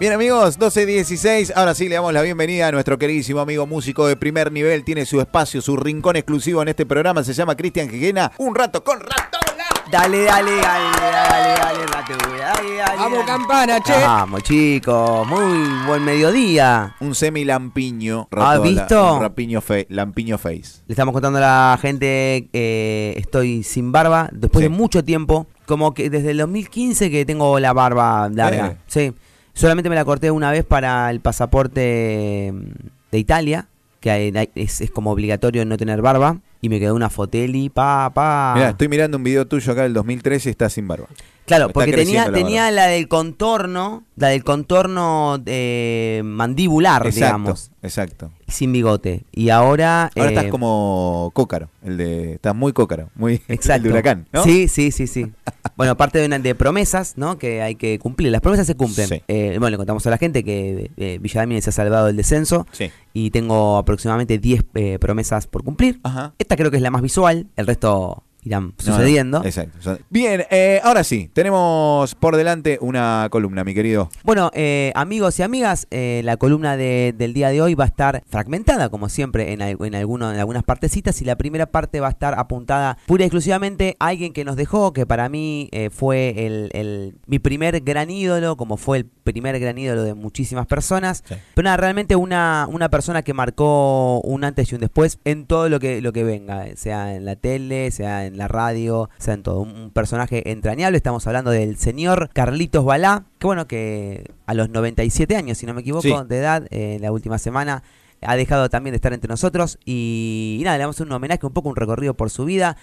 Bien amigos, 12.16, ahora sí le damos la bienvenida a nuestro queridísimo amigo músico de primer nivel, tiene su espacio, su rincón exclusivo en este programa, se llama Cristian Giguena, un rato con Ratola. Dale, dale, dale, dale, dale, Ratola, dale, dale. Vamos, dale. campana, che. Vamos, chicos, muy buen mediodía. Un semi lampiño, ¿Has visto? Un rapiño fe- lampiño face. Le estamos contando a la gente que estoy sin barba después Sí. de mucho tiempo, como que desde el 2015 que tengo la barba larga. Eh. Sí, solamente me la corté una vez para el pasaporte mm, de Italia, que es, es como obligatorio no tener barba, y me quedó una foteli, pa, pa. Mira, estoy mirando un video tuyo acá del 2013 y estás sin barba. Claro, porque tenía, la tenía la del contorno, la del contorno eh, mandibular, Exacto, digamos, exacto. sin bigote. Y ahora... Ahora eh, estás como cócaro, el de, estás muy cócaro, muy Exacto. el de huracán, ¿no? Sí, sí, sí, sí. bueno, parte de una de promesas, ¿no? Que hay que cumplir. Las promesas se cumplen. Sí. Eh, bueno, le contamos a la gente que eh, se ha salvado del descenso Sí. y tengo aproximadamente 10 eh, promesas por cumplir. Ajá. Esta creo que es la más visual, el resto irán No, no, sucediendo. exacto. Bien, eh, ahora sí, tenemos por delante una columna, mi querido. Bueno, eh, amigos y amigas, eh, la columna de- del día de hoy va a estar fragmentada, como siempre, en, al- en, alguno- en algunas partecitas. Y la primera parte va a estar apuntada pura y exclusivamente a alguien que nos dejó, que para mí eh, fue el, el- mi primer gran ídolo, como fue el primer gran ídolo de muchísimas personas. Sí. Pero nada, realmente una, una persona que marcó un antes y un después en todo lo que, lo que venga, eh, sea en la tele, sea en la radio, sea en todo. Un, un personaje entrañable, estamos hablando del señor Carlitos Balá, que bueno, que a los 97 años, si no me equivoco, Sí. de edad, eh, la última semana, ha dejado también de estar entre nosotros y, y nada, le hacer un homenaje, un poco un recorrido por su vida,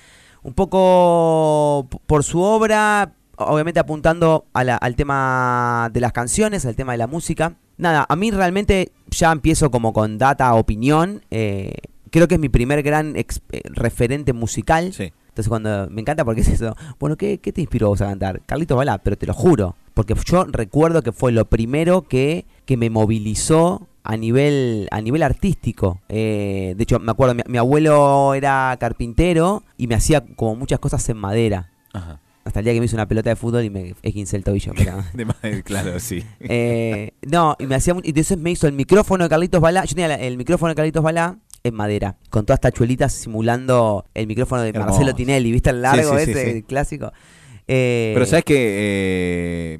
un poco por su obra, obviamente apuntando a la- al tema de las canciones, al tema de la música. Nada, a mí realmente ya empiezo como con data, opinión. eh, creo que es mi primer gran ex- eh, referente musical. Sí. Entonces cuando me encanta porque es eso, bueno, ¿qué, qué te inspiró vos a cantar? Carlitos Balá, pero te lo juro, porque yo recuerdo que fue lo primero que, que me movilizó a nivel, a nivel artístico. Eh, de hecho, me acuerdo, mi, mi abuelo era carpintero y me hacía como muchas cosas en madera. Ajá. Hasta el día que me hizo una pelota de fútbol y me esguincé el tobillo. De madre, claro, sí. eh, no, y me hacía y entonces me hizo el micrófono de Carlitos Balá. Yo tenía el micrófono de Carlitos Balá en madera, con todas tachuelitas simulando el micrófono de Hermoso. Marcelo Tinelli, ¿viste el largo Sí, sí, sí, ese sí. el clásico? Eh, Pero sabes que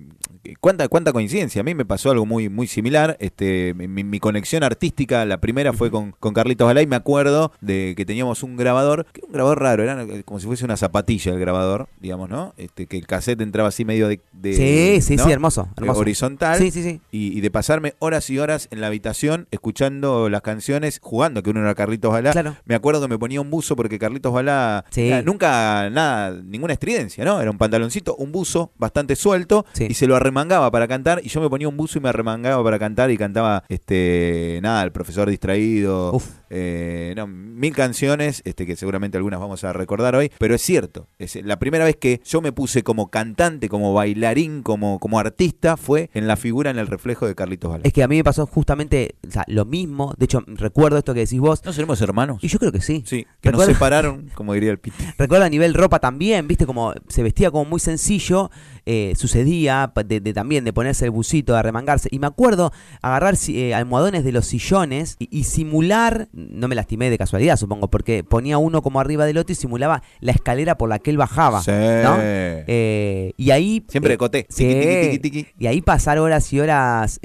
cuánta cuánta coincidencia. A mí me pasó algo muy muy similar. Este, mi, mi conexión artística, la primera fue con, con Carlitos Balay. Me acuerdo de que teníamos un grabador, que era un grabador raro, era como si fuese una zapatilla el grabador, digamos, ¿no? Este, que el cassette entraba así medio de, de- Sí, sí, ¿no? sí, hermoso, De hermoso. horizontal. Sí, sí, sí. Y, y de pasarme horas y horas en la habitación escuchando las canciones, jugando, que uno era Carlitos Balá. Claro. Me acuerdo que me ponía un buzo porque Carlitos Balá Sí. nunca nada, ninguna estridencia, ¿no? Era un pantaloncito, un buzo bastante suelto Sí. y se lo arremangaba para cantar y yo me ponía un buzo y me arremangaba para cantar y cantaba este nada, el profesor distraído, eh, no, mil canciones, este que seguramente algunas vamos a recordar hoy, pero es cierto, es la primera vez que yo me puse como cantante, como bailarín, como como artista fue en la figura en el reflejo de Carlitos Balá. Es que a mí me pasó justamente o sea, lo mismo. De hecho, recuerdo esto que decís vos. ¿No seremos hermanos? Y yo creo que sí. Sí, que nos separaron, como diría el Piti. Recuerdo a nivel ropa también, viste, como se vestía como muy sencillo, eh, sucedía de, de también de ponerse el busito, de arremangarse. Y me acuerdo agarrar eh, almohadones de los sillones y, y simular, no me lastimé de casualidad, supongo, porque ponía uno como arriba del otro y simulaba la escalera por la que él bajaba. Sí. ¿no? Eh, y ahí. Siempre eh, coté. y ahí pasar horas y horas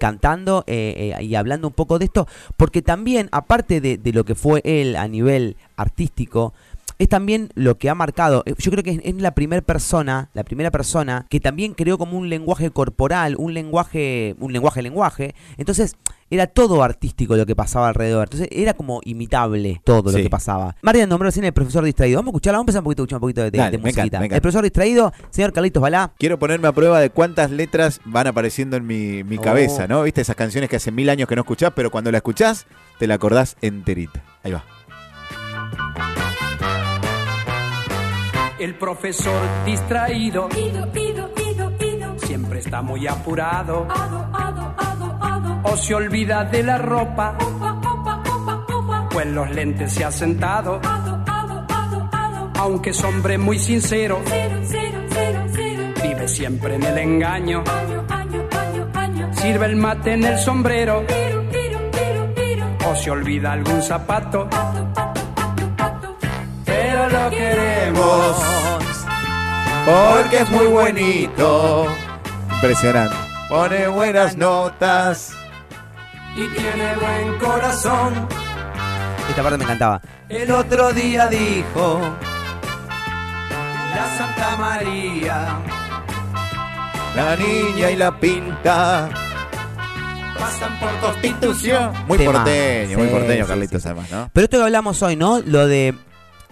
cantando eh, eh, y hablando un poco de esto, porque también, aparte de, de lo que fue él a nivel artístico, es también lo que ha marcado. eh, Yo creo que es, es la primera persona, la primera persona que también creó como un lenguaje corporal, un lenguaje, un lenguaje lenguaje. Entonces era todo artístico lo que pasaba alrededor. Entonces era como imitable todo Sí. lo que pasaba. Marian nombró recién el profesor distraído. Vamos a escucharla, vamos a empezar un poquito, escuchar un poquito de, de- Dale, de me encanta, musiquita. me encanta. El profesor distraído, señor Carlitos Balá. Quiero ponerme a prueba de cuántas letras van apareciendo en mi, mi Oh. cabeza, ¿no? ¿Viste esas canciones que hace mil años que no escuchás, pero cuando la escuchás, te la acordás enterita? Ahí va. El profesor distraído Ido, ido, ido, ido. siempre está muy apurado Ado, ado, ado, ado. o se olvida de la ropa Opa, opa, opa, opa. pues los lentes se ha sentado. Ado, ado, ado, ado. Aunque es hombre muy sincero, Cero, cero, cero, cero. vive siempre en el engaño. Año, año, año, año. sirve el mate en el sombrero o se olvida algún zapato. Porque es muy bonito. Impresionante. Pone buenas notas. Y tiene buen corazón. Esta parte me encantaba. El otro día dijo la Santa María La niña y la pinta. pasan por constitución. Muy Tema. porteño, muy Sí, porteño, sí, Carlitos, sí. además, ¿no? Pero esto que hablamos hoy, ¿no? Lo de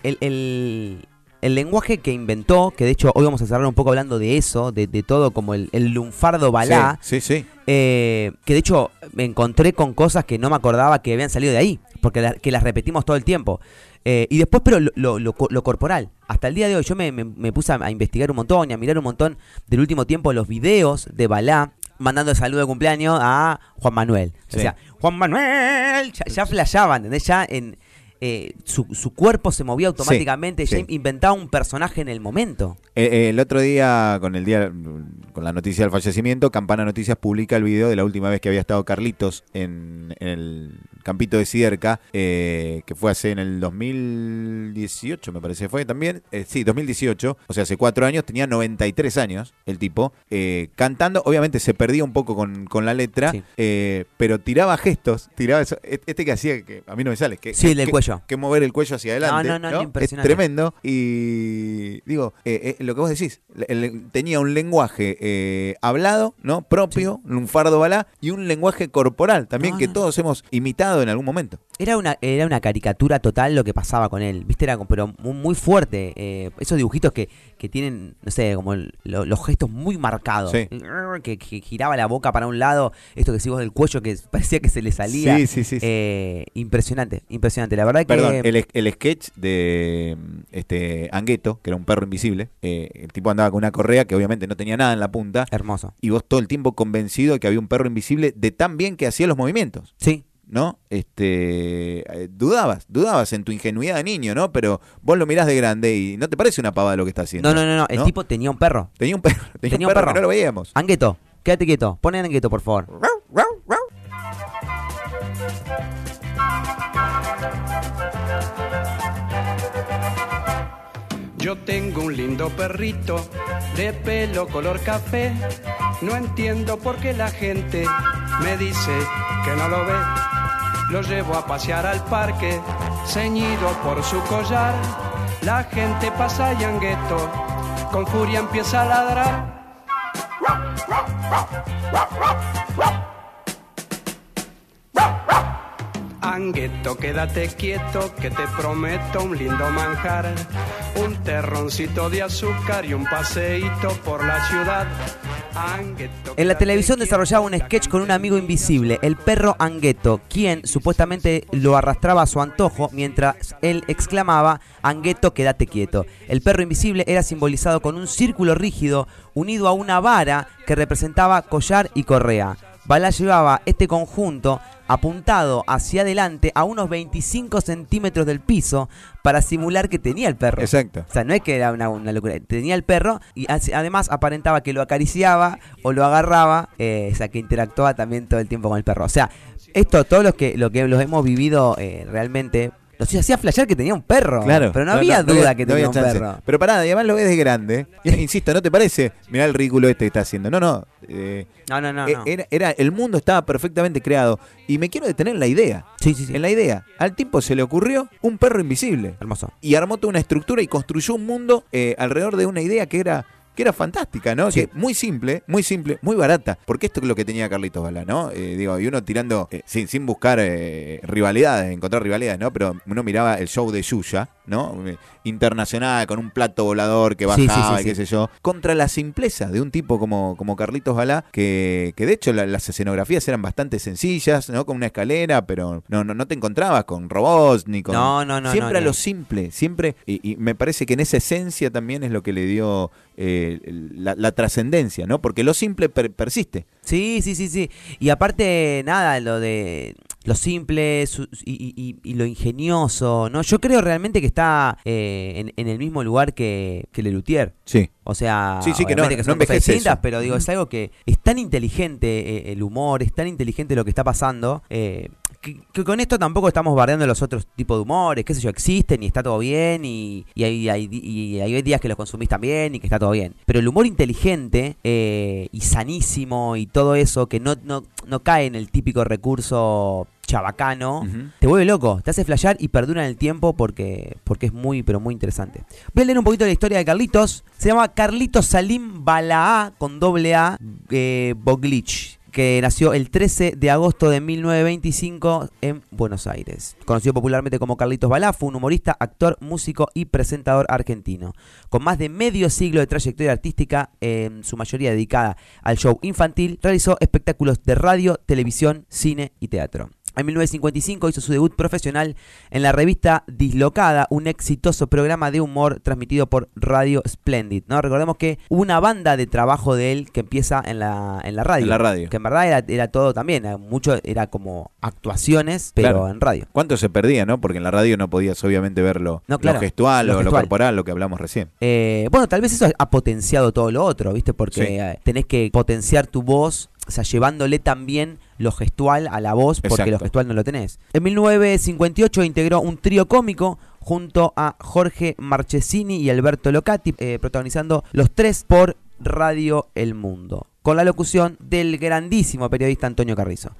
el, el- el lenguaje que inventó, que de hecho hoy vamos a cerrar un poco hablando de eso, de, de todo como el, el lunfardo balá, Sí, sí, sí. eh, que de hecho me encontré con cosas que no me acordaba que habían salido de ahí, porque la- que las repetimos todo el tiempo. Eh, y después, pero lo, lo- lo lo corporal. Hasta el día de hoy yo me, me- me puse a, investigar un montón y a mirar un montón del último tiempo los videos de Balá mandando el saludo de cumpleaños a Juan Manuel. Sí. O sea, Juan Manuel, ya, ya flasheaba, ¿entendés? Ya en... eh, su, su cuerpo se movía automáticamente, sí. inventaba un personaje en el momento. Eh, eh, el otro día, con el día, con la noticia del fallecimiento, Campana Noticias publica el video de la última vez que había estado Carlitos en, en el campito de Ciderca, eh, que fue hace en el 2018, me parece, fue también. Sí, 2018, o sea, hace cuatro años, tenía 93 años el tipo, cantando, obviamente se perdía un poco con, con la letra, Sí. pero tiraba gestos, tiraba eso, e- este que hacía, que a mí no me sale, que, Sí, el del que- cuello. que mover el cuello hacia adelante. No, no, no, ¿no? Es tremendo. Y digo, eh, eh, lo que vos decís, el- el- tenía un lenguaje eh, hablado, ¿no? Propio, lunfardo balá, y un lenguaje corporal también No, que todos hemos imitado en algún momento. Era una, era una caricatura total lo que pasaba con él, ¿viste? Era pero muy, fuerte. eh, esos dibujitos que, que tienen, no sé, como el- lo- los gestos muy marcados. Sí. Que, que giraba la boca para un lado, esto que decís vos del cuello que parecía que se le salía. Sí, sí, sí, sí. Eh, impresionante, impresionante. La verdad que... Perdón, el, el sketch de mm, este Angueto, que era un perro invisible, eh, el tipo andaba con una correa que obviamente no tenía nada en la punta, Hermoso. y vos todo el tiempo convencido de que había un perro invisible de tan bien que hacía los movimientos. Sí, ¿no? Este, eh, dudabas, dudabas en tu ingenuidad de niño, ¿no? Pero vos lo mirás de grande y no te parece una pavada lo que está haciendo. no, no, no, no, el tipo tenía un perro. tenía un perro, tenía, tenía un perro, perro. que no lo veíamos. Angueto, quédate quieto, ponen Angueto, por favor. Yo tengo un lindo perrito de pelo color café. No entiendo por qué la gente me dice que no lo ve. Lo llevo a pasear al parque, ceñido por su collar. La gente pasa y angueto, con furia empieza a ladrar. Angueto, quédate quieto, que te prometo un lindo manjar. Un terroncito de azúcar y un paseíto por la ciudad. Angueto, En la televisión desarrollaba un sketch con un amigo invisible, el perro Angueto, quien supuestamente lo arrastraba a su antojo mientras él exclamaba, Angueto, quédate quieto. El perro invisible era simbolizado con un círculo rígido unido a una vara que representaba collar y correa. Balá llevaba este conjunto apuntado hacia adelante a unos 25 centímetros del piso para simular que tenía el perro. Exacto. O sea, no es que era una, una locura. Tenía el perro y además aparentaba que lo acariciaba o lo agarraba, eh, o sea, que interactuaba también todo el tiempo con el perro. O sea, esto, todos los que, lo que los hemos vivido eh, realmente, nos hacía flashear que tenía un perro. Claro. Pero no, había no duda que tenía un chance. perro. Pero pará, además lo ves de grande. Insisto, ¿no te parece? Mirá el ridículo este que está haciendo. No, no. eh, No, no, no. eh, no. Era, era- el mundo estaba perfectamente creado. Y me quiero detener en la idea. Sí, sí, sí. En la idea. Al tipo se le ocurrió un perro invisible. Hermoso. y armó toda una estructura y construyó un mundo eh, alrededor de una idea que era que era fantástica, ¿no? Sí. Que muy simple, muy simple, muy barata. Porque esto es lo que tenía Carlitos Balá, ¿no? Eh, digo, y uno tirando, eh, sin, sin buscar eh, rivalidades, encontrar rivalidades, ¿no? Pero uno miraba el show de Yuya, ¿no? Internacional, con un plato volador que Sí, sí, bajaba sí, y qué sé yo. Contra la simpleza de un tipo como, como Carlitos Balá, que, que de hecho la- las escenografías eran bastante sencillas, ¿no? Con una escalera, pero no, no, no te encontrabas con robots ni con... No, no, no, Siempre no, a lo simple, siempre, y, y me parece que en esa esencia también es lo que le dio eh, la, la trascendencia, ¿no? Porque lo simple per- persiste. Sí, sí, sí, sí. Y aparte, nada, lo de lo simple y, y- y- y lo ingenioso, ¿no? Yo creo realmente que está eh, en, en el mismo lugar que, que Lelutier. Sí. O sea, Sí, sí, que no- no son cosas distintas, eso. pero digo, es algo que es tan inteligente eh, el humor, es tan inteligente lo que está pasando, eh, que, que con esto tampoco estamos bardeando los otros tipos de humores, qué sé yo, existen y está todo bien y, y hay, hay di- y hay días que los consumís también y que está todo bien. Pero el humor inteligente eh, y sanísimo y todo eso que no, no, no cae en el típico recurso chabacano, te vuelve loco, te hace flashear y perdura en el tiempo porque, porque es muy, pero muy interesante. Voy a leer un poquito la historia de Carlitos. Se llama Carlitos Salim Balaa con doble A eh, Boglich que nació el 13 de agosto de 1925 en Buenos Aires. Conocido popularmente como Carlitos Balá, fue un humorista, actor, músico y presentador argentino. Con más de medio siglo de trayectoria artística, en su mayoría dedicada al show infantil, realizó espectáculos de radio, televisión, cine y teatro. En 1955 hizo su debut profesional en la revista Dislocada, un exitoso programa de humor transmitido por Radio Splendid. ¿no? Recordemos que hubo una banda de trabajo de él que empieza en la, en la radio. En la radio. Que en verdad era, era todo también, mucho era como actuaciones, pero Claro. en radio. ¿Cuánto se perdía, no? Porque en la radio no podías obviamente ver lo, No, claro, lo gestual lo o lo corporal, lo que hablamos recién. Eh, bueno, tal vez eso ha potenciado todo lo otro, ¿viste? Porque Sí. eh, tenés que potenciar tu voz, o sea, llevándole también lo gestual a la voz, porque Exacto. lo gestual no lo tenés. En 1958 integró un trío cómico junto a Jorge Marchesini y Alberto Locati, eh, protagonizando los tres por Radio El Mundo, con la locución del grandísimo periodista Antonio Carrizo.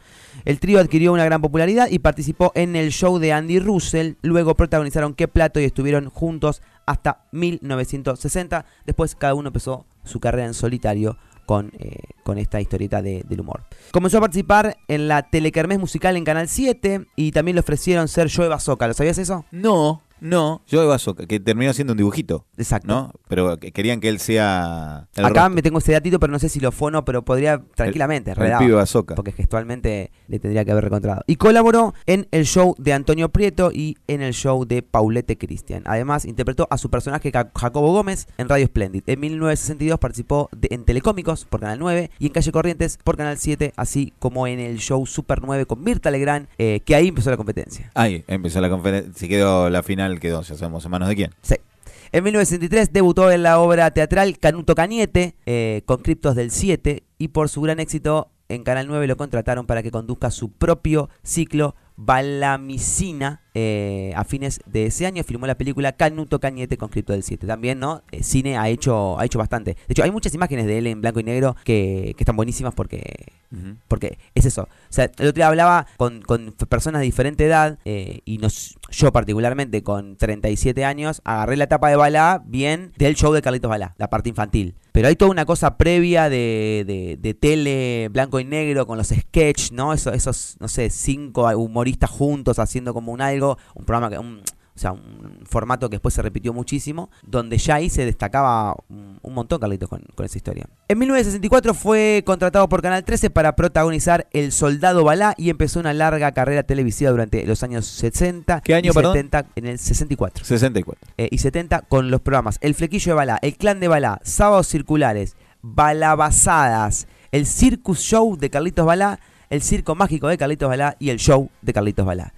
El trío adquirió una gran popularidad y participó en el show de Andy Russell. Luego protagonizaron Qué Plato y estuvieron juntos hasta 1960. Después cada uno empezó su carrera en solitario con, eh, con esta historieta de- del humor. Comenzó a participar en la Telekermés musical en Canal 7 y también le ofrecieron ser Joe Bazooka. ¿Lo sabías eso? No, no. Yo de Bazooka, que terminó siendo un dibujito, Exacto. ¿no? Pero que querían que él sea. el Acá rostro, me tengo ese datito, pero no sé si lo fue o no, pero podría tranquilamente. el redado. pibe Bazooka. porque gestualmente le tendría que haber recontrado. Y colaboró en el show de Antonio Prieto y en el show de Paulette Cristian. Además, interpretó a su personaje Jacobo Gómez en Radio Splendid. En 1962 participó de- en Telecómicos por Canal 9 y en Calle Corrientes por Canal 7, así como en el show Super 9 con Mirta Legrand, eh, que ahí empezó la competencia. Ahí empezó la conferencia. Si quedó la final, quedó. Ya sabemos en manos de quién. Sí. En 1963 debutó en la obra teatral Canuto Cañete eh, con Criptos del 7 y por su gran éxito en Canal 9 lo contrataron para que conduzca su propio ciclo Balamicina eh, a fines de ese año. Filmó la película Canuto Cañete con Criptos del 7. También, ¿no? Eh, cine ha hecho, ha hecho bastante. De hecho, hay muchas imágenes de él en blanco y negro que, que están buenísimas porque porque es eso. O sea, el otro día hablaba con, con personas de diferente edad eh, y nos, yo particularmente con 37 años agarré la etapa de Balá bien del show de Carlitos Balá, la parte infantil. Pero hay toda una cosa previa de, de, de tele blanco y negro con los sketch, ¿no? Eso, esos, no sé, cinco humoristas juntos haciendo como un algo, un programa que... Un, o sea, un formato que después se repitió muchísimo, donde ya ahí se destacaba un, un montón Carlitos con, con esa historia. En 1964 fue contratado por Canal 13 para protagonizar El Soldado Balá y empezó una larga carrera televisiva durante los años 60 ¿Qué año, y perdón? 70, en el 64 64. eh, y 70 con los programas El Flequillo de Balá, El Clan de Balá, Sábados Circulares, Balabazadas, El Circus Show de Carlitos Balá, El Circo Mágico de Carlitos Balá y El Show de Carlitos Balá.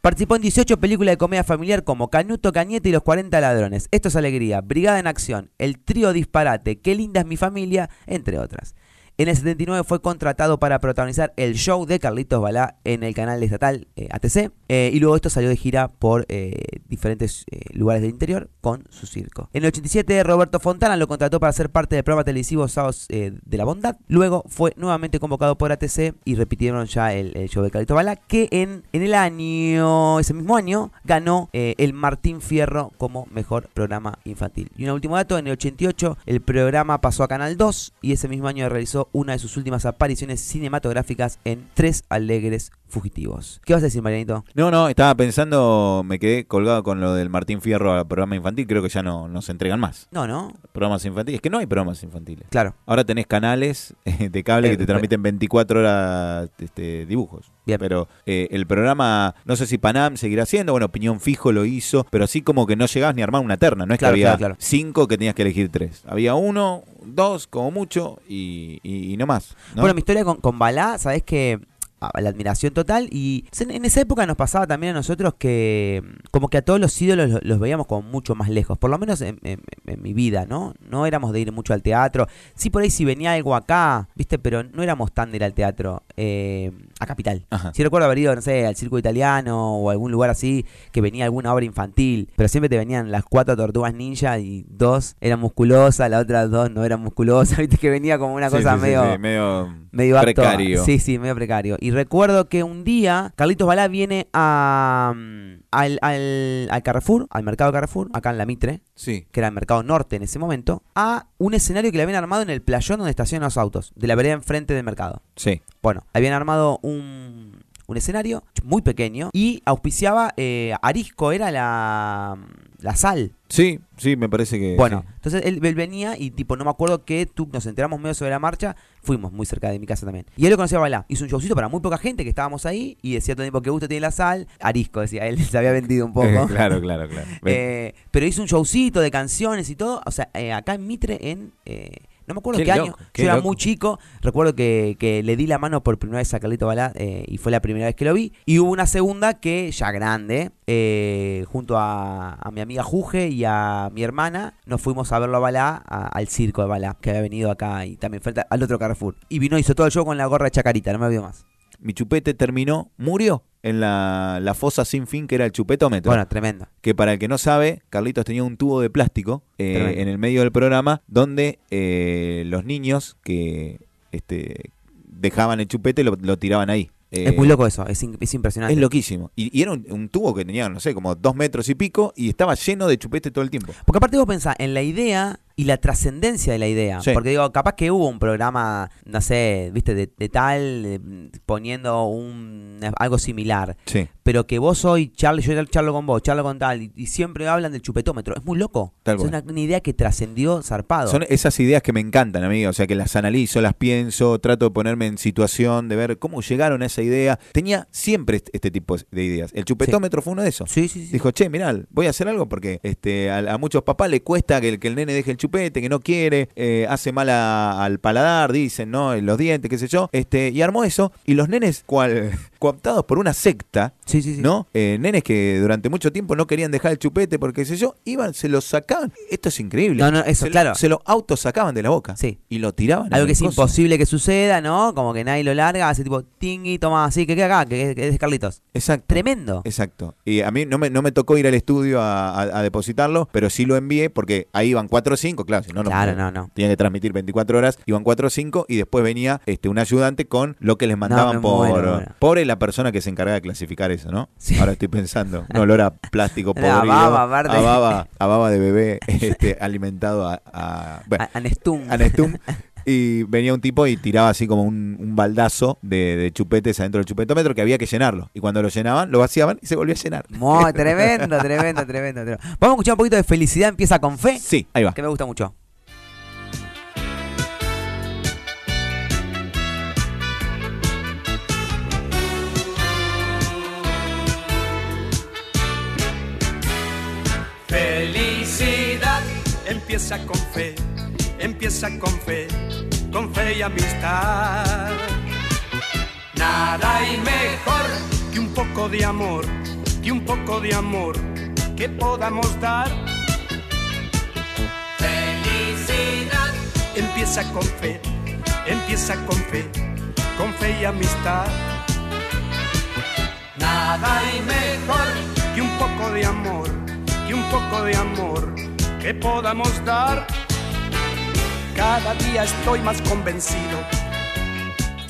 Participó en 18 películas de comedia familiar como Canuto Cañete y Los 40 Ladrones, Esto es Alegría, Brigada en Acción, El Trío Disparate, Qué linda es mi familia, entre otras. En el 79 fue contratado para protagonizar el show de Carlitos Balá en el canal estatal eh, ATC eh, y luego esto salió de gira por eh, diferentes lugares del interior con su circo. En el 87 Roberto Fontana lo contrató para ser parte del programa televisivo Sábados de la Bondad. Luego fue nuevamente convocado por ATC y repitieron ya el, show de Carlitos Balá que en, en el año, ese mismo año, ganó el Martín Fierro como mejor programa infantil. Y un último dato, en el 88 el programa pasó a Canal 2 y ese mismo año realizó una de sus últimas apariciones cinematográficas en Tres Alegres Fugitivos. ¿Qué vas a decir, Marianito? No, no, estaba pensando, me quedé colgado con lo del Martín Fierro al programa infantil. Creo que ya no, no se entregan más No, no, programas infantiles. Es que no hay programas infantiles. claro. Ahora tenés canales eh, de cable Eh, que te transmiten 24 horas este, dibujos. Bien. Pero eh, el programa, no sé si Panam seguirá haciendo, bueno, Opinión Fijo lo hizo, pero así como que no llegabas ni a armar una terna, no es Claro, que había claro, claro. cinco que tenías que elegir tres. Había uno, dos, como mucho, y, y- y no más. ¿no? Bueno, mi historia con, con Balá, sabes que a la admiración total. Y en, esa época nos pasaba también a nosotros que mm, como que a todos los ídolos los, los veíamos como mucho más lejos, por lo menos en, en- en mi vida, ¿no? No éramos de ir mucho al teatro. Sí, por ahí si venía algo acá, ¿viste? Pero no éramos tan de ir al teatro, eh, a Capital. Sí recuerdo haber ido, no sé, al circo italiano o algún lugar así, que venía alguna obra infantil, pero siempre te venían las cuatro tortugas ninja y dos eran musculosas, las otras dos no eran musculosas, viste que venía como una Sí, cosa medio... acto- precario. Sí, sí, medio precario. Y recuerdo que un día Carlitos Balá viene a, mm, al, al, al Carrefour, al mercado Carrefour, acá en la Mitre, Sí. que era el mercado norte en ese momento, a un escenario que le habían armado en el playón donde estacionan los autos, de la vereda enfrente del mercado. Sí. Bueno, habían armado un, un escenario muy pequeño y auspiciaba eh, Arisco, era la, la sal. Sí, sí, me parece que. Bueno, sí. entonces él, él venía y tipo, no me acuerdo que tú nos enteramos medio sobre la marcha, fuimos muy cerca de mi casa también. Y él lo conocía a Balá. Hizo un showcito para muy poca gente que estábamos ahí y decía todo el tiempo que gusto tiene la sal. Arisco, decía, él se había vendido un poco. claro, claro, claro. Eh, pero hizo un showcito de canciones y todo. O sea, eh, acá en Mitre, en. eh, no me acuerdo Qué qué, año. loco, Yo era loco. muy chico. Recuerdo que, que le di la mano por primera vez a Carlito Balá eh, y fue la primera vez que lo vi. Y hubo una segunda que, ya grande, eh, junto a, a mi amiga Juge y a mi hermana, nos fuimos a verlo a Balá, a- al circo de Balá, que había venido acá y también frente al otro Carrefour. Y vino, hizo todo el show con la gorra de chacarita, no me olvido más. Mi chupete terminó, murió en la, la fosa sin fin que era el chupetómetro. Bueno, tremendo. que para el que no sabe, Carlitos tenía un tubo de plástico eh, en el medio del programa donde eh, los niños que este, dejaban el chupete lo, lo tiraban ahí. Eh, es muy loco eso, es impresionante. Es loquísimo. Y, y era un, un tubo que tenía, no sé, como dos metros y pico y estaba lleno de chupete todo el tiempo. Porque aparte vos pensás en la idea y la trascendencia de la idea. Sí. Porque digo, capaz que hubo un programa, no sé, viste, de, de tal, eh, poniendo un algo similar. Sí, Pero que vos hoy, charlo, yo charlo con vos, charlo con tal, y, y siempre hablan del chupetómetro. Es muy loco. Tal es una, una idea que trascendió zarpado. Son esas ideas que me encantan, amigo. O sea, que las analizo, las pienso, trato de ponerme en situación de ver cómo llegaron a esa idea. Tenía siempre este, tipo de ideas. El chupetómetro fue uno de esos. Sí, sí, sí. Dijo, che, mirá, voy a hacer algo porque este, a, a muchos papás le cuesta que el, que el nene deje el chupete, que no quiere, eh, hace mal al paladar, dicen, ¿no? Los dientes, qué sé yo. Este, y armó eso. Y los nenes, cual, cooptados por una secta, Sí, sí, sí. ¿no? Eh, nenes que durante mucho tiempo no querían dejar el chupete porque, qué sé yo, iban, se lo sacaban. Esto es increíble. No, no, eso, se, lo- claro. Se lo autosacaban de la boca. Sí. Y lo tiraban. Algo el que es coso. imposible que suceda, ¿no? Como que nadie lo larga, hace tipo tingui, toma así, que queda acá, que es, que es de Carlitos. Exacto. Tremendo. Exacto. Y a mí no me, no me tocó ir al estudio a, a- a depositarlo, pero sí lo envié porque ahí iban 4 o 5, claro, si no, no Claro, no, no. Tenían que transmitir 24 horas, iban 4 o 5 y después venía este un ayudante con lo que les mandaban por... muero, me muero. La persona que se encarga de clasificar eso, ¿no? Sí. Ahora estoy pensando. Un olor a plástico A podrido. baba, aparte. a baba, a baba de bebé este, alimentado a... a- bueno, A- Anestum. a Nestum. Y venía un tipo y tiraba así como un, un baldazo de, de chupetes adentro del chupetómetro que había que llenarlo. Y cuando lo llenaban, lo vaciaban y se volvía a llenar. Muy tremendo, tremendo, tremendo, tremendo. Vamos a escuchar un poquito de Felicidad empieza con fe, Sí, ahí va. que me gusta mucho. Empieza con fe, empieza con fe, con fe y amistad. Nada hay mejor que un poco de amor, que un poco de amor que podamos dar. Felicidad empieza con fe, empieza con fe, con fe y amistad. Nada hay mejor que un poco de amor, que un poco de amor que podamos dar. Cada día estoy más convencido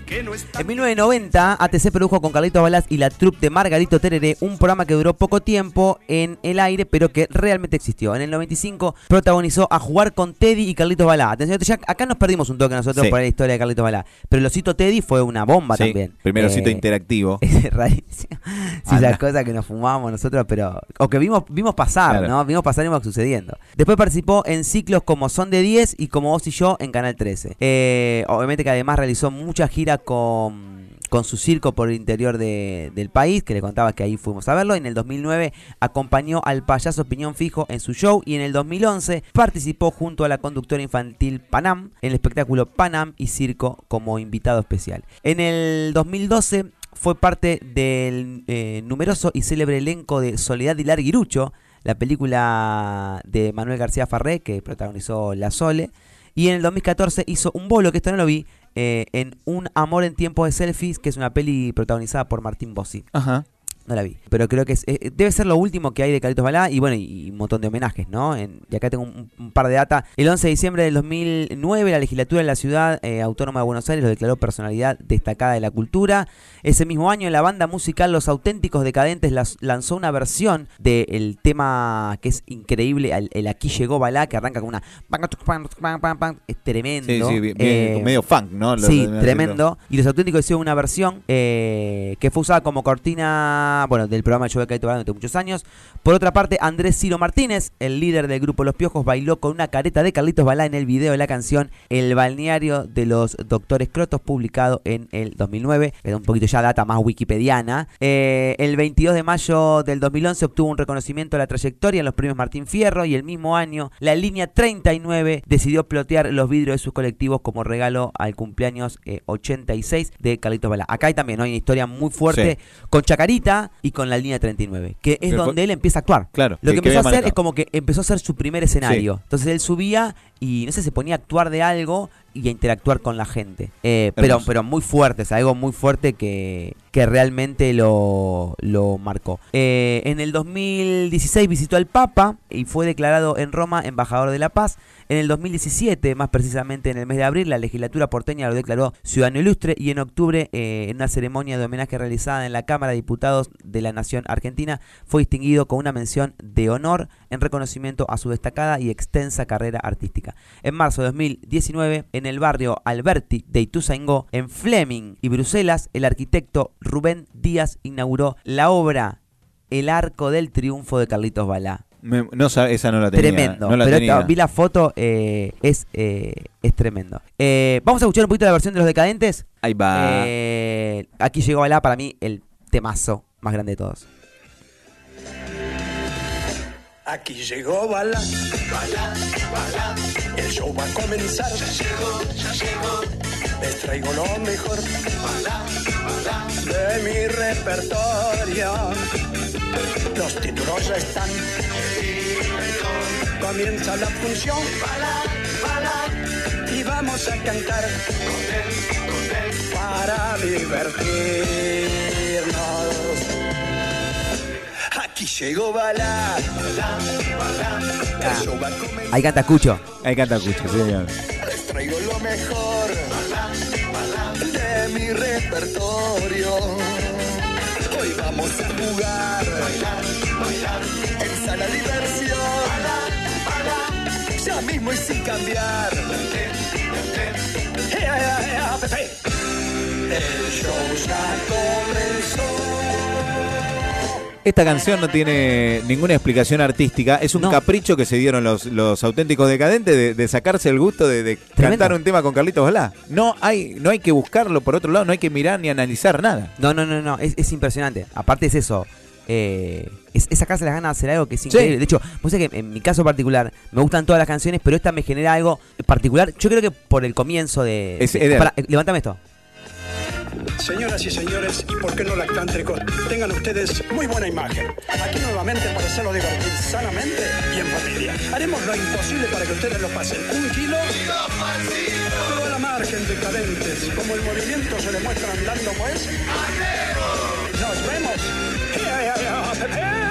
En 1990, ATC produjo con Carlitos Balas y la troupe de Margarito Tereré un programa que duró poco tiempo en el aire, pero que realmente existió. En el 95 protagonizó a jugar con Teddy y Carlitos Balá. Atención, ya acá nos perdimos un toque nosotros Sí. por la historia de Carlitos Balá. Pero el osito Teddy fue una bomba Sí, también. Primero Eh, sitio interactivo. Es rarísimo. Sí, esas cosas que nos fumábamos nosotros, pero. O que vimos, vimos pasar, Claro. ¿no? Vimos pasar y vimos sucediendo. Después participó en ciclos como Son de 10 y como Vos y Yo en Canal 13. Eh, obviamente que además realizó mucha con. Su circo por el interior de- del país, que le contaba que ahí fuimos a verlo. En el 2009 acompañó al payaso Piñón Fijo en su show y en el 2011 participó junto a la conductora infantil Panam en el espectáculo Panam y Circo como invitado especial. En el 2012 fue parte del eh, numeroso y célebre elenco de Soledad y Larguirucho, la película de Manuel García Farré que protagonizó La Sole. Y en el 2014 hizo un bolo, que esto no lo vi, eh, en Un amor en tiempos de selfies, que es una peli protagonizada por Martín Bossi. Ajá. No la vi. Pero creo que es- eh, debe ser lo último que hay de Carlitos Balá y bueno, y, y un montón de homenajes, ¿no? En- y acá tengo un, un par de data. El 11 de diciembre del 2009, la legislatura de la ciudad eh, autónoma de Buenos Aires lo declaró personalidad destacada de la cultura. Ese mismo año, la banda musical Los Auténticos Decadentes las- lanzó una versión del tema que es increíble, el, el Aquí llegó Balá, que arranca con una. Es tremendo. Sí, sí, bien, Eh, bien, medio funk, ¿no? Sí, tremendo. Y los auténticos hicieron una versión eh, que fue usada como cortina, bueno, del programa de Yo Caito durante muchos años. Por otra parte, Andrés Ciro Martínez, el líder del grupo Los Piojos, bailó con una careta de Carlitos Balá en el video de la canción El balneario de los doctores Crotos, publicado en el 2009. Es un poquito ya data más wikipediana. Eh, el 22 de mayo del 2011 obtuvo un reconocimiento a la trayectoria en los premios Martín Fierro y el mismo año la línea 39 decidió plotear los vidrios de sus colectivos como regalo al cumpleaños eh, 86 de Carlitos Balá. Acá hay también ¿no? hay una historia muy fuerte con Chacarita y con la línea 39, que es donde él empieza a actuar. Claro, Lo que- empezó a hacer es como que empezó a ser su primer escenario. Entonces él subía y no sé, se ponía a actuar de algo y a interactuar con la gente. Eh, pero, pero muy fuerte, es algo muy fuerte que, que realmente lo, lo marcó. Eh, en el 2016 visitó al Papa y fue declarado en Roma embajador de la paz. En el 2017, más precisamente en el mes de abril, la legislatura porteña lo declaró ciudadano ilustre y en octubre, eh, en una ceremonia de homenaje realizada en la Cámara de Diputados de la Nación Argentina, fue distinguido con una mención de honor en reconocimiento a su destacada y extensa carrera artística. En marzo de 2019, en el barrio Alberti de Ituzaingó, en Fleming y Bruselas, el arquitecto Rubén Díaz inauguró la obra El Arco del Triunfo de Carlitos Balá. Me- no, sa- esa no la tenía. Tremendo. No la Pero tenía. vi la foto, eh, es, eh, es tremendo. Eh, Vamos a escuchar un poquito la versión de los decadentes. Ahí va. Eh, aquí llegó Balá, para mí, el temazo más grande de todos. Aquí llegó Bala. Bala, Bala. El show va a comenzar. Ya llegó, ya llegó. Les traigo lo mejor. Bala, Bala. De mi repertorio. Los títulos ya están. Comienza la función. Bala, Bala. Y vamos a cantar. Con él, con él. Para divertirnos. Llegó Bala. Bala, Bala. El show va a comenzar. Ahí canta Cucho. Ahí canta Cucho, señor. Les traigo lo mejor de mi repertorio. Hoy vamos a jugar, bailar, bailar, en sala diversión. Ya mismo y sin cambiar. El show ya comenzó. Esta canción no tiene ninguna explicación artística. Es un No. capricho que se dieron los, los auténticos decadentes de, de sacarse el gusto de, cantar un tema con Carlitos Balá. No hay, no hay que buscarlo por otro lado, no hay que mirar ni analizar nada. No, no, no, no, es, es impresionante. Aparte es eso. Eh, es, es sacarse las ganas de hacer algo que es increíble. De hecho, vos sabés que en mi caso particular me gustan todas las canciones, pero esta me genera algo particular. Yo creo que por el comienzo de. Es- de- de- levántame esto. Señoras y señores, y por qué no lactántricos, tengan ustedes muy buena imagen. Aquí nuevamente para hacerlo divertir sanamente y en familia. Haremos lo imposible para que ustedes lo pasen. Un kilo. Pero a la margen decadentes, como el movimiento se demuestra andando pues. Nos vemos. ¡Ea,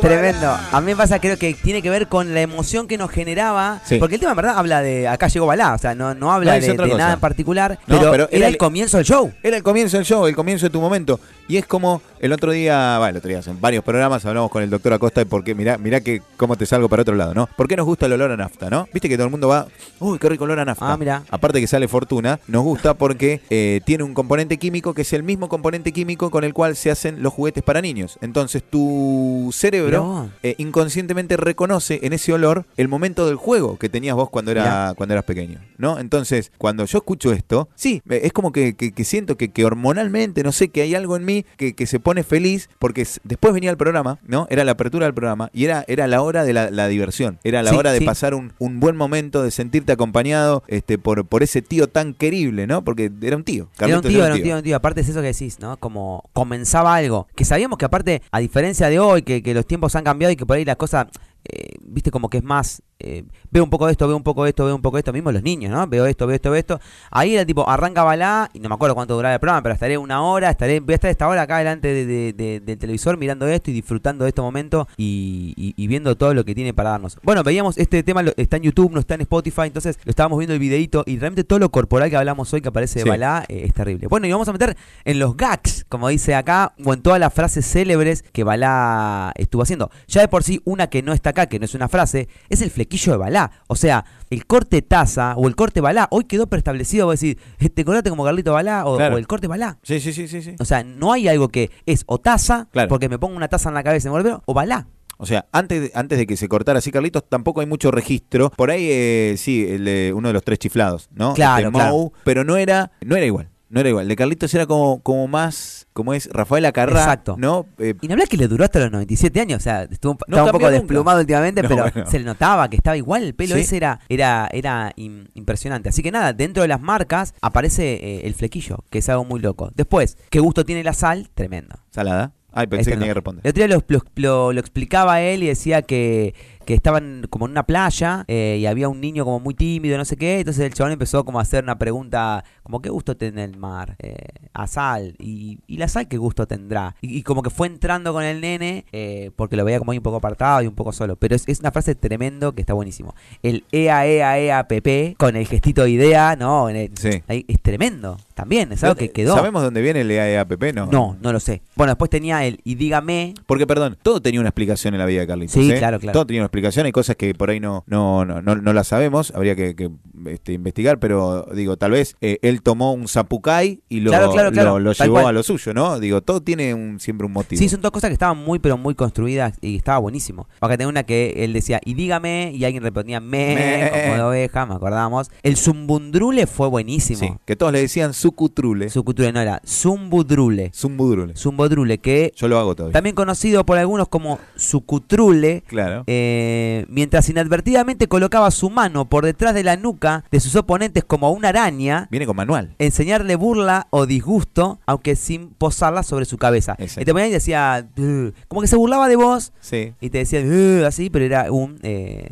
Tremendo. A mí me pasa, creo que tiene que ver con la emoción que nos generaba. Sí. Porque el tema en verdad habla de. Acá llegó Balá. O sea, no, no habla No, de, de nada en particular. No, pero, pero era era el el- comienzo del show. Era el comienzo del show, el comienzo de tu momento. Y es como el otro día, bueno, el otro día, en varios programas hablamos con el doctor Acosta de por qué, mirá, mirá que cómo te salgo para otro lado, ¿no? ¿Por qué nos gusta el olor a nafta, no? Viste que todo el mundo va, uy, qué rico olor a nafta. Ah, mirá. Aparte que sale fortuna, nos gusta porque eh, tiene un componente químico que es el mismo componente químico con el cual se hacen los juguetes para niños. Entonces tu tu cerebro eh, inconscientemente reconoce en ese olor el momento del juego que tenías vos cuando, era, cuando eras pequeño, ¿no? Entonces, cuando yo escucho esto, sí, es como que, que- que siento que, que hormonalmente, no sé, que hay algo en mí que, que se pone feliz porque después venía el programa, ¿no? Era la apertura del programa y era, era la hora de la, la diversión, era la Sí, hora de sí. pasar un, un buen momento, de sentirte acompañado este, por, por ese tío tan querible, ¿no? Porque era un tío. Era un tío, era un tío, un tío. Aparte es eso que decís, ¿no? Como comenzaba algo. Que sabíamos que aparte, a diferencia de hoy, que, los tiempos han cambiado y que por ahí la cosa, eh, viste, como que es más, eh, veo un poco de esto, veo un poco de esto, veo un poco de esto, mismo los niños, ¿no? Veo esto, veo esto, veo esto. Ahí era tipo, arranca balá, y no me acuerdo cuánto duraba el programa, pero estaré una hora, estaré, voy a estar esta hora acá delante de- de- de- del televisor mirando esto y disfrutando de este momento y, y- y viendo todo lo que tiene para darnos. Bueno, veíamos este tema, lo- está en YouTube, no está en Spotify, entonces lo estábamos viendo el videito y realmente todo lo corporal que hablamos hoy que aparece de Sí. Balá eh, es terrible. Bueno, y vamos a meter en los gags, como dice acá, o en todas las frases célebres que Balá estuvo haciendo. Ya de por sí, una que no está acá, que no es una frase, es el flequillo de Balá. O sea, el corte taza o el corte Balá, hoy quedó preestablecido, vos decís, te colate como Carlito Balá o, Claro. o el corte Balá. Sí, sí, sí, sí, sí. O sea, no hay algo que es o taza, Claro. porque me pongo una taza en la cabeza y me vuelve, o Balá. O sea, antes de, antes de que se cortara así Carlitos, tampoco hay mucho registro. Por ahí, eh, sí, el de uno de los tres chiflados, ¿no? Claro, Este, claro. Pero no era, no era igual. No era igual. De Carlitos era como, como más, como es Rafael Acarrá, Exacto. ¿no? Eh, Y no hablar que le duró hasta los 97 años, o sea, estuvo, No estaba un poco nunca. desplumado últimamente, No, pero bueno. se le notaba que estaba igual, el pelo Sí. ese era, era, era im- impresionante. Así que nada, dentro de las marcas aparece eh, el flequillo, que es algo muy loco. Después, ¿qué gusto tiene la sal? Tremendo. salada. Ay, pensé Este que no. tenía que responder. El otro día lo, lo- lo- lo explicaba él y decía que, que estaban como en una playa eh, y había un niño como muy tímido, no sé qué. Entonces el chabón empezó como a hacer una pregunta, como ¿qué gusto tiene el mar? Eh, a sal. Y, y la sal qué gusto tendrá? Y, y como que fue entrando con el nene eh, porque lo veía como ahí un poco apartado y un poco solo. Pero es, es una frase tremendo que está buenísimo. El ea, ea, ea, pp con el gestito de idea, ¿no? En el- Sí. ahí es tremendo. También, es algo que quedó. ¿Sabemos dónde viene el EAEAPP? No. No, no lo sé. Bueno, después tenía el y dígame, Porque, perdón, todo tenía una explicación en la vida de Carlitos. Sí, ¿eh? claro, claro. Todo tenía una explicación. Hay cosas que por ahí no, no, no, no, no las sabemos. Habría que, que, este, investigar, pero digo, tal vez eh, él tomó un zapucay y lo, Claro, claro, claro, lo, llevó cual. a lo suyo, ¿no? Digo, todo tiene un, siempre un motivo. Sí, son dos cosas que estaban muy, pero muy construidas y estaba buenísimo. Acá tengo una que él decía, y dígame, y alguien respondía, me, Me. como de oveja, me acordamos. El zumbundrule fue buenísimo. Sí, que todos le decían sucutrule. Su cultura no era zumbudrule. Zumbudrule. Zumbodrule, que Yo lo hago todavía. también conocido por algunos como sucutrule. Claro. eh, mientras inadvertidamente colocaba su mano por detrás de la nuca de sus oponentes como una araña, Viene con manual. enseñarle burla o disgusto, aunque sin posarla sobre su cabeza. Exacto. Y te ponía y decía, "Ugh", como que se burlaba de vos Sí. y te decía "Ugh", así, pero era un eh.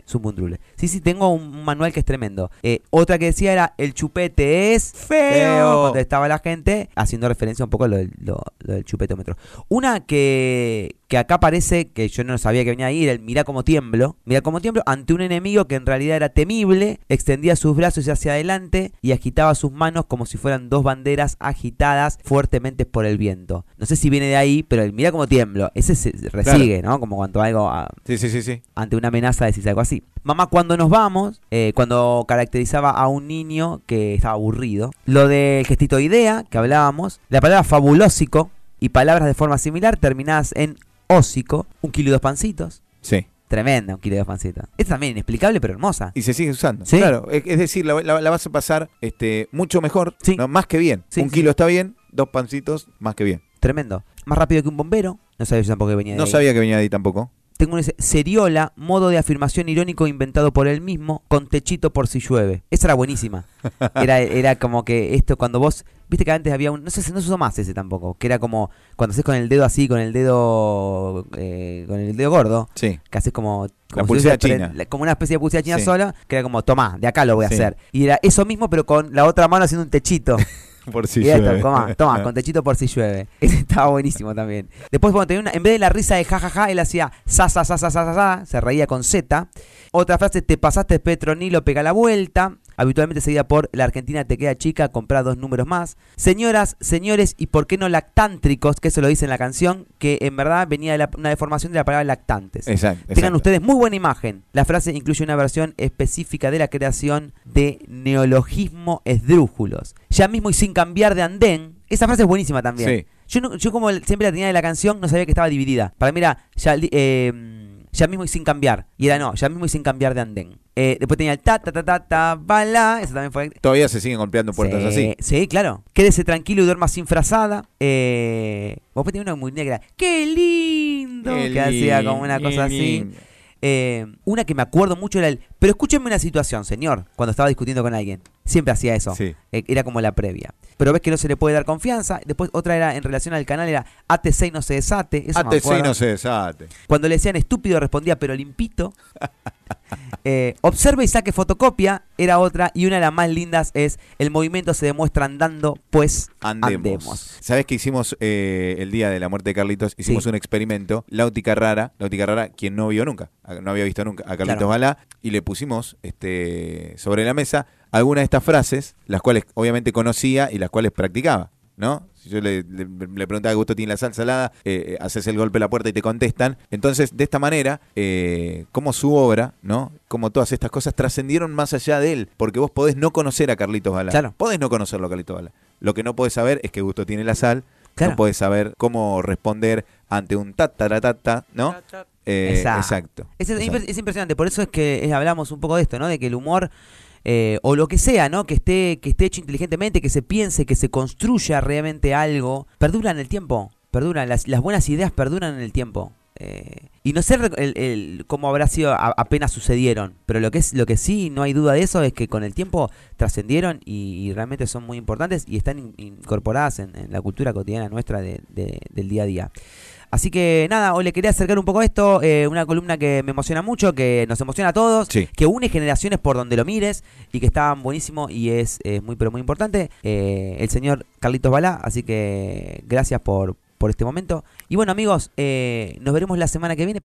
Sí, sí, tengo un, manual que es tremendo. Eh, otra que decía era, el chupete es feo, Feo. cuando estaba la gente, haciendo referencia un poco a lo del, lo- lo del chupetómetro. Una que, que acá parece, que yo no sabía que venía ahí, era el mirá como tiemblo. Mirá como tiemblo ante un enemigo que en realidad era temible, extendía sus brazos hacia adelante y agitaba sus manos como si fueran dos banderas agitadas fuertemente por el viento. No sé si viene de ahí, pero el mirá como tiemblo, ese se resigue, ¿no? Como cuando algo ah, Sí, sí, sí, sí. ante una amenaza decís algo así. Mamá, cuando nos vamos, eh, cuando caracterizaba a un niño que estaba aburrido, lo del gestito idea que hablábamos, la palabra fabulósico y palabras de forma similar terminadas en ósico, un kilo y dos pancitos. Sí. Tremenda, un kilo y dos pancitos. Esta también inexplicable, pero hermosa. Y se sigue usando. Sí. Claro, es, es decir, la, la- la vas a pasar este, mucho mejor, Sí. ¿no? más que bien. Sí, un kilo está bien, dos pancitos, más que bien. Tremendo. Más rápido que un bombero. No sabía yo tampoco que venía de No ahí. sabía que venía de ahí tampoco. Tengo un Seriola, modo de afirmación irónico inventado por él mismo, con techito por si llueve. Esa era buenísima. Era, era como que esto cuando vos, viste que antes había un, no sé no se usó más ese tampoco, que era como cuando haces con el dedo así, con el dedo, eh, con el dedo gordo, Sí. que haces como, como, pulsera fuese pre- china. la- como una especie de pulsera china Sí. sola, que era como, tomá, de acá lo voy a Sí. hacer. Y era eso mismo, pero con la otra mano haciendo un techito. Por si Y esto, llueve. toma, toma, con techito por si llueve. Ese estaba buenísimo también. Después, cuando tenía una, en vez de la risa de jajaja, él hacía sa, sa, sa, sa, sa, sa, se reía con Z. Otra frase, te pasaste Petronilo, pega la vuelta. Habitualmente seguida por la Argentina te queda chica, comprar dos números más. Señoras, señores, y por qué no lactántricos, que eso lo dice en la canción, que en verdad venía de la- una deformación de la palabra lactantes. Exacto. Tengan exacto. ustedes muy buena imagen. La frase incluye una versión específica de la creación de neologismo esdrújulos. Ya mismo y sin cambiar de andén. Esa frase es buenísima también. Sí. Yo, no- yo como siempre la tenía de la canción, no sabía que estaba dividida. Para mí era ya, eh, ya mismo y sin cambiar. Y era no, ya mismo y sin cambiar de andén. Eh, después tenía el ta ta ta ta ta bala. Eso también fue. Todavía se siguen golpeando puertas sí, así. Sí, claro. Quédese tranquilo y duerma sin frazada. Eh, vos tenía una muy negra. ¡Qué lindo! Qué que hacía como una lindo, cosa así. Eh, una que me acuerdo mucho era el. Pero escúcheme una situación, señor. Cuando estaba discutiendo con alguien. Siempre hacía eso. Sí. Eh, era como la previa. Pero ves que no se le puede dar confianza. Después otra era en relación al canal, era ATC y no se desate. Eso ATC no se desate. Cuando le decían estúpido respondía pero limpito. Eh, observe y saque fotocopia era otra. Y una de las más lindas es el movimiento se demuestra andando, pues Andemos. andemos. ¿Sabes qué hicimos eh, el día de la muerte de Carlitos? Hicimos Sí. un experimento. Lauti Carrara, Lauti Carrara, quien no vio nunca, no había visto nunca a Carlitos Claro. Balá, y le pusimos este, sobre la mesa algunas de estas frases, las cuales obviamente conocía y las cuales practicaba. ¿No? Si yo le, le- le preguntaba qué gusto tiene la sal salada, eh, eh, haces el golpe a la puerta y te contestan. Entonces, de esta manera, eh, como su obra, ¿no? Como todas estas cosas trascendieron más allá de él, porque vos podés no conocer a Carlitos Balá. Claro. Podés no conocerlo a Carlitos Balá. Lo que no podés saber es qué gusto tiene la sal, Claro. no podés saber cómo responder ante un tataratata, ¿no? Eh, Exacto. exacto. Es, es exacto. impre- es impresionante, por eso es que eh, hablamos un poco de esto, ¿no? De que el humor, eh, o lo que sea, ¿no? Que esté, que esté hecho inteligentemente, que se piense, que se construya realmente algo, perdura en el tiempo, perduran, las, las buenas ideas perduran en el tiempo. Eh, y no sé el, el- cómo habrá sido a- apenas sucedieron, pero lo que es lo que sí no hay duda de eso es que con el tiempo trascendieron y, y realmente son muy importantes y están in- incorporadas en, en la cultura cotidiana nuestra de- de- del día a día. Así que nada, hoy le quería acercar un poco esto, eh, una columna que me emociona mucho, que nos emociona a todos, Sí. que une generaciones por donde lo mires y que está buenísimo y es eh, muy pero muy importante. Eh, el señor Carlitos Balá, así que gracias por, por este momento. Y bueno amigos, eh, nos veremos la semana que viene.